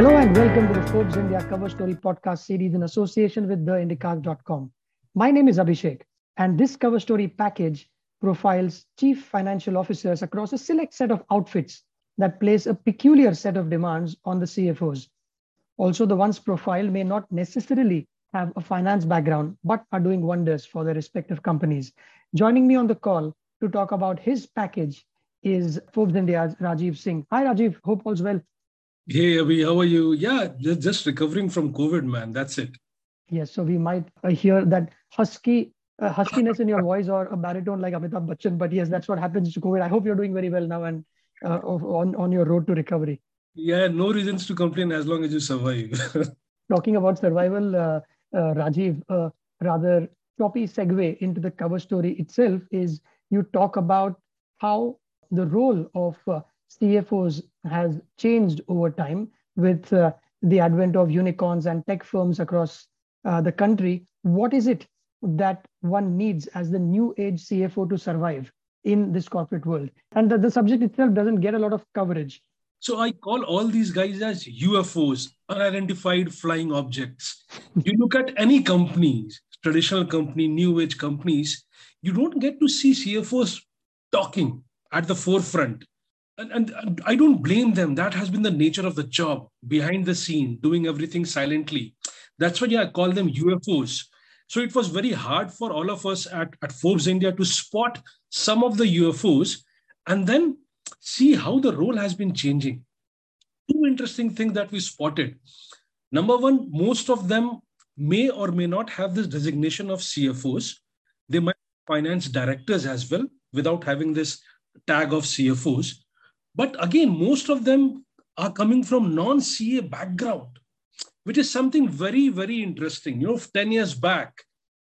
Hello and welcome to the Forbes India Cover Story podcast series in association with theindicast.com. My name is Abhishek, and this cover story package profiles chief financial officers across a select set of outfits that place a peculiar set of demands on the CFOs. Also, the ones profiled may not necessarily have a finance background, but are doing wonders for their respective companies. Joining me on the call to talk about his package is Forbes India's Rajiv Singh. Hi, Rajiv. Hope all's well. Hey, Abhi, how are you? Yeah, just recovering from COVID, man. That's it. Yes, so we might uh, hear that husky uh, huskiness in your voice or a baritone like Amitabh Bachchan. But yes, that's what happens to COVID. I hope you're doing very well now and uh, on on your road to recovery. Yeah, no reasons to complain as long as you survive. Talking about survival, uh, uh, Rajiv, uh, rather choppy segue into the cover story itself is you talk about how the role of uh, CFOs has changed over time with uh, the advent of unicorns and tech firms across uh, the country. What is it that one needs as the new age CFO to survive in this corporate world? And the, the subject itself doesn't get a lot of coverage. So I call all these guys as UFOs, unidentified flying objects. You look at any companies, traditional company, new age companies, you don't get to see CFOs talking at the forefront. And, and, I don't blame them. That has been the nature of the job behind the scene, doing everything silently. That's why I call them UFOs. So it was very hard for all of us at, at Forbes India to spot some of the UFOs and then see how the role has been changing. Two interesting things that we spotted. Number one, most of them may or may not have this designation of CFOs. They might finance directors as well without having this tag of CFOs. But again, most of them are coming from non CA background, which is something very, very interesting. You know, 10 years back,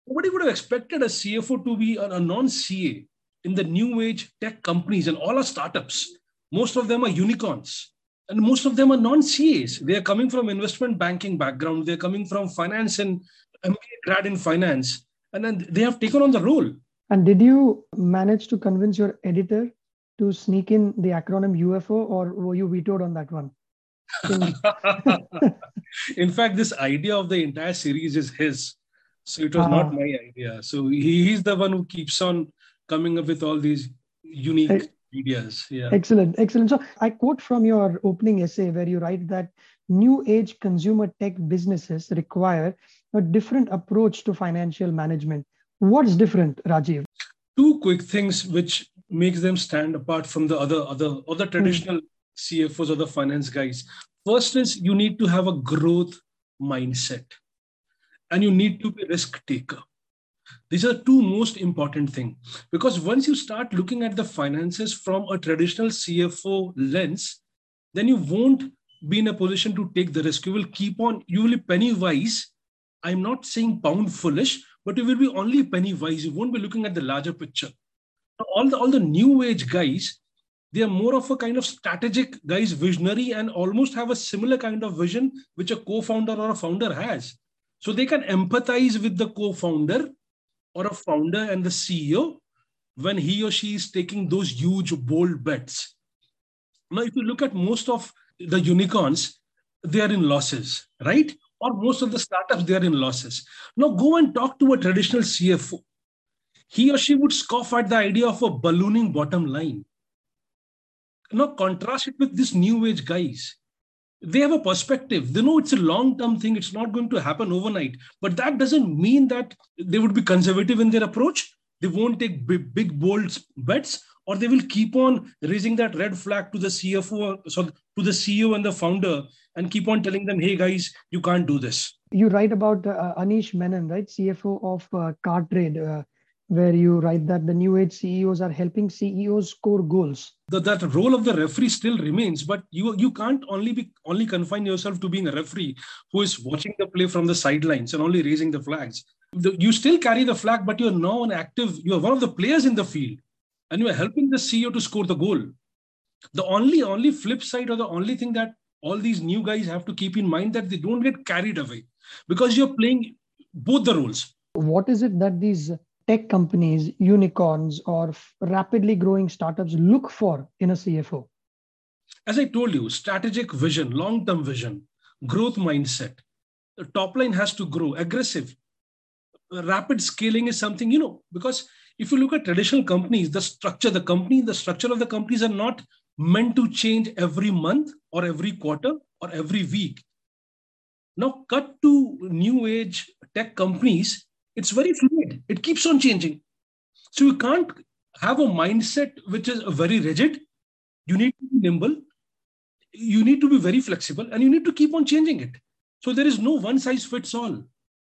nobody would have expected a CFO to be a non CA in the new age tech companies and all our startups. Most of them are unicorns and most of them are non-CAs. They are coming from investment banking background. They're coming from finance and MBA grad in finance. And then they have taken on the role. And did you manage to convince your editor to sneak in the acronym UFO or were you vetoed on that one? in fact, this idea of the entire series is his. So it was uh-huh. not my idea. So he, he's the one who keeps on coming up with all these unique ideas. Yeah. Excellent. Excellent. So I quote from your opening essay where you write that new age consumer tech businesses require a different approach to financial management. What's different, Rajiv? Two quick things which makes them stand apart from the other other other traditional mm. CFOs or the finance guys. First is you need to have a growth mindset and you need to be risk taker these are two most important things because once you start looking at the finances from a traditional CFO lens, then you won't be in a position to take the risk. You will keep on, you will be penny wise. I'm not saying pound foolish, but you will be only penny wise. You won't be looking at the larger picture. All the all the new age guys, they are more of a kind of strategic guys, visionary, and almost have a similar kind of vision which a co-founder or a founder has. So they can empathize with the co-founder or a founder and the CEO when he or she is taking those huge, bold bets. Now, if you look at most of the unicorns, they are in losses, right? Or most of the startups, they are in losses. Now, go and talk to a traditional CFO. He or she would scoff at the idea of a ballooning bottom line. Now, contrast it with these new age guys they have a perspective. They know it's a long term thing. It's not going to happen overnight. But that doesn't mean that they would be conservative in their approach. They won't take big, big bold bets, or they will keep on raising that red flag to the CFO, so to the CEO and the founder, and keep on telling them, "Hey guys, you can't do this." You write about uh, Anish Menon, right, CFO of uh, Cartrade. Uh, where you write that the new age CEOs are helping CEOs score goals. The, that role of the referee still remains, but you you can't only be only confine yourself to being a referee who is watching the play from the sidelines and only raising the flags. The, you still carry the flag, but you're now an active. You are one of the players in the field, and you are helping the CEO to score the goal. The only only flip side or the only thing that all these new guys have to keep in mind that they don't get carried away because you're playing both the roles. What is it that these tech companies, unicorns, or rapidly growing startups look for in a CFO? As I told you, strategic vision, long term vision. growth mindset. The top line has to grow, aggressive. Rapid scaling is something, you know, because if you look at traditional companies, the structure, the company, the structure of the companies are not meant to change every month or every quarter or every week. Now, cut to new age tech companies, it's very fluid. It keeps on changing. So you can't have a mindset which is very rigid. You need to be nimble. You need to be very flexible and you need to keep on changing it. So there is no one size fits all.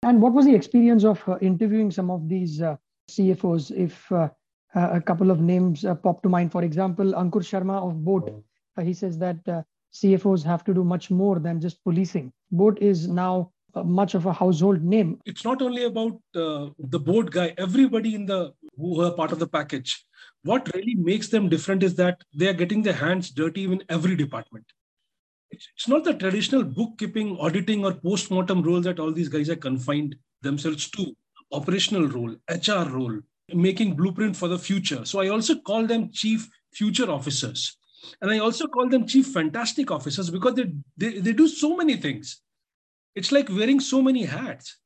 And what was the experience of uh, interviewing some of these uh, CFOs? If uh, a couple of names uh, pop to mind, for example, Ankur Sharma of Boat, uh, he says that uh, CFOs have to do much more than just policing. Boat is now Uh, much of a household name. It's not only about uh, the Boat guy, everybody in the who are part of the package. What really makes them different is that they are getting their hands dirty in every department. It's not the traditional bookkeeping, auditing, or post-mortem role that all these guys are confined themselves to. Operational role, HR role, making blueprint for the future. So I also call them chief future officers. And I also call them chief fantastic officers because they, they, they do so many things. It's like wearing so many hats.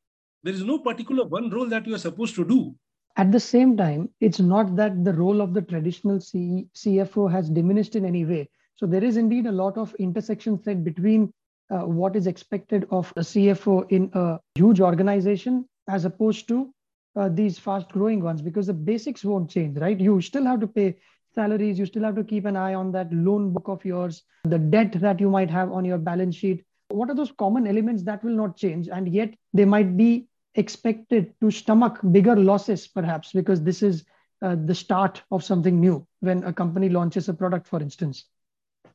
There is no particular one role that you are supposed to do. At the same time, it's not that the role of the traditional C- CFO has diminished in any way. So there is indeed a lot of intersection set between uh, what is expected of a CFO in a huge organization as opposed to uh, these fast growing ones because the basics won't change, right? You still have to pay salaries, you still have to keep an eye on that loan book of yours, the debt that you might have on your balance sheet. What are those common elements that will not change? And yet they might be expected to stomach bigger losses, perhaps, because this is uh, the start of something new when a company launches a product, for instance.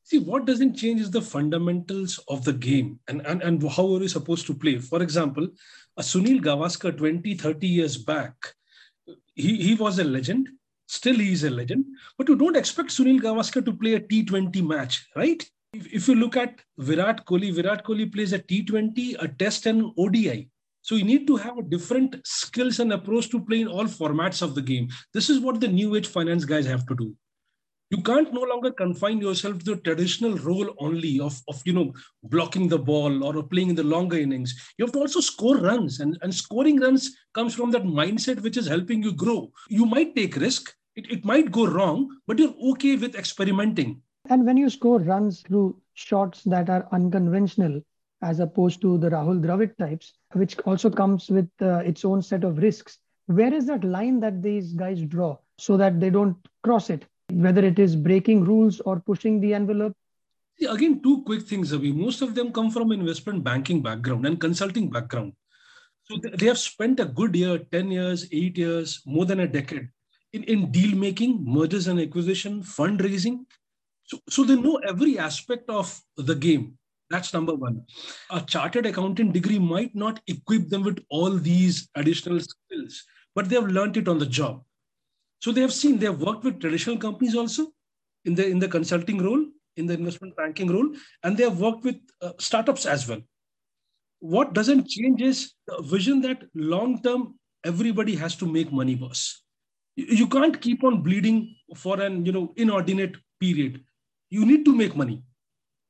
See, what doesn't change is the fundamentals of the game and, and, and how are you supposed to play. For example, a Sunil Gavaskar 20, 30 years back, he, he was a legend. Still, he is a legend. But you don't expect Sunil Gavaskar to play a T20 match, right? If, if you look at Virat Kohli, Virat Kohli plays a T20, a Test, and ODI. So you need to have a different skills and approach to play in all formats of the game. This is what the new age finance guys have to do. You can't no longer confine yourself to the traditional role only of, of you know blocking the ball or playing in the longer innings. You have to also score runs, and, and scoring runs comes from that mindset which is helping you grow. You might take risk, it, it might go wrong, but you're okay with experimenting. And when you score runs through shots that are unconventional, as opposed to the Rahul Dravid types, which also comes with uh, its own set of risks. Where is that line that these guys draw so that they don't cross it, whether it is breaking rules or pushing the envelope? Again, two quick things, Avi. Most of them come from investment banking background and consulting background. So they have spent a good year, 10 years, eight years, more than a decade in, in deal making, mergers and acquisition, fundraising. So, so they know every aspect of the game that's number one. A chartered accountant degree might not equip them with all these additional skills, but they have learned it on the job. So they have seen, they have worked with traditional companies also in the, in the consulting role, in the investment banking role, and they have worked with uh, startups as well. What doesn't change is the vision that long term, everybody has to make money, boss. You can't keep on bleeding for an you know inordinate period. You need to make money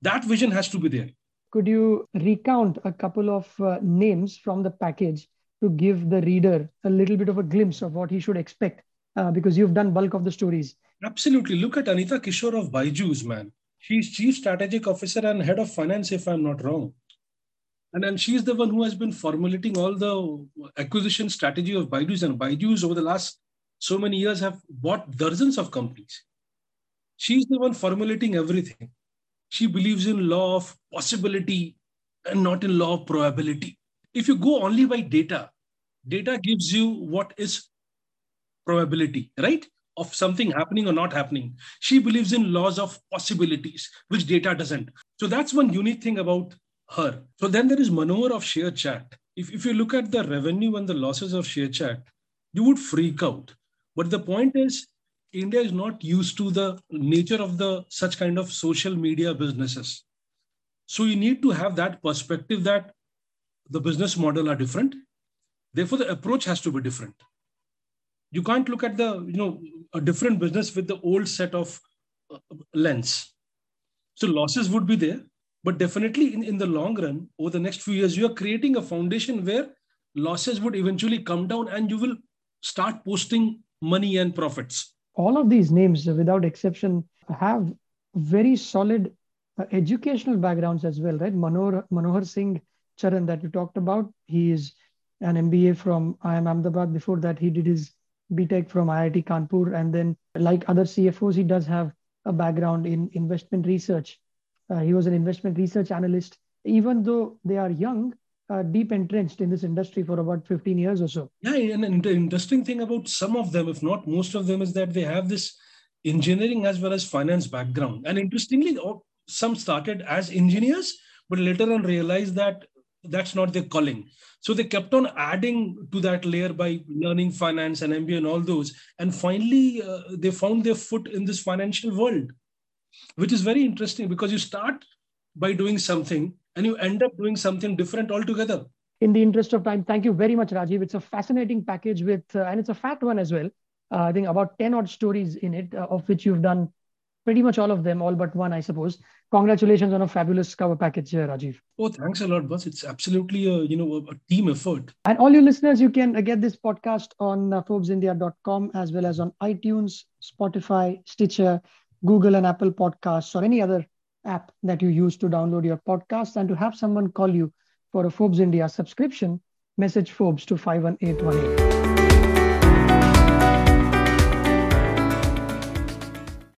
that vision has to be there. Could you recount a couple of uh, names from the package to give the reader a little bit of a glimpse of what he should expect? Uh, because you've done bulk of the stories. Absolutely. Look at Anita Kishore of Byju's, man. She's chief strategic officer and head of finance, if I'm not wrong. And then she's the one who has been formulating all the acquisition strategy of Byju's. And Byju's over the last so many years have bought dozens of companies. She's the one formulating everything. She believes in law of possibility and not in law of probability. If you go only by data data gives you what is probability right? Of something happening or not happening. She believes in laws of possibilities which data doesn't. So that's one unique thing about her. So then there is Manohar of ShareChat if, if you look at the revenue and the losses of share ShareChat you would freak out. But the point is India is not used to the nature of the such kind of social media businesses. So you need to have that perspective that the business model are different. Therefore, the approach has to be different. You can't look at the you know a different business with the old set of uh, lens. So losses would be there. but definitely in, in the long run, over the next few years, you are creating a foundation where losses would eventually come down and you will start posting money and profits. All of these names, without exception, have very solid uh, educational backgrounds as well, right? Manohar, Manohar Singh Charan that you talked about, he is an MBA from IIM Ahmedabad. Before that, he did his BTech from IIT Kanpur. And then, like other CFOs, he does have a background in investment research. Uh, he was an investment research analyst. Even though they are young, uh, deep entrenched in this industry for about 15 years or so. Yeah, and the interesting thing about some of them, if not most of them, is that they have this engineering as well as finance background. And interestingly, some started as engineers, but later on realized that that's not their calling. So they kept on adding to that layer by learning finance and MBA and all those. And finally, uh, they found their foot in this financial world, which is very interesting because you start by doing something and you end up doing something different altogether. In the interest of time, thank you very much, Rajiv. It's a fascinating package with, uh, and it's a fat one as well. Uh, I think about 10 odd stories in it, uh, of which you've done pretty much all of them, all but one, I suppose. Congratulations on a fabulous cover package here, Rajiv. Oh, thanks a lot, boss. It's absolutely a you know a team effort. And all you listeners, you can get this podcast on uh, ForbesIndia.com as well as on iTunes, Spotify, Stitcher, Google and Apple Podcasts, or any other app that you use to download your podcasts. And to have someone call you for a Forbes India subscription, message Forbes to 51818.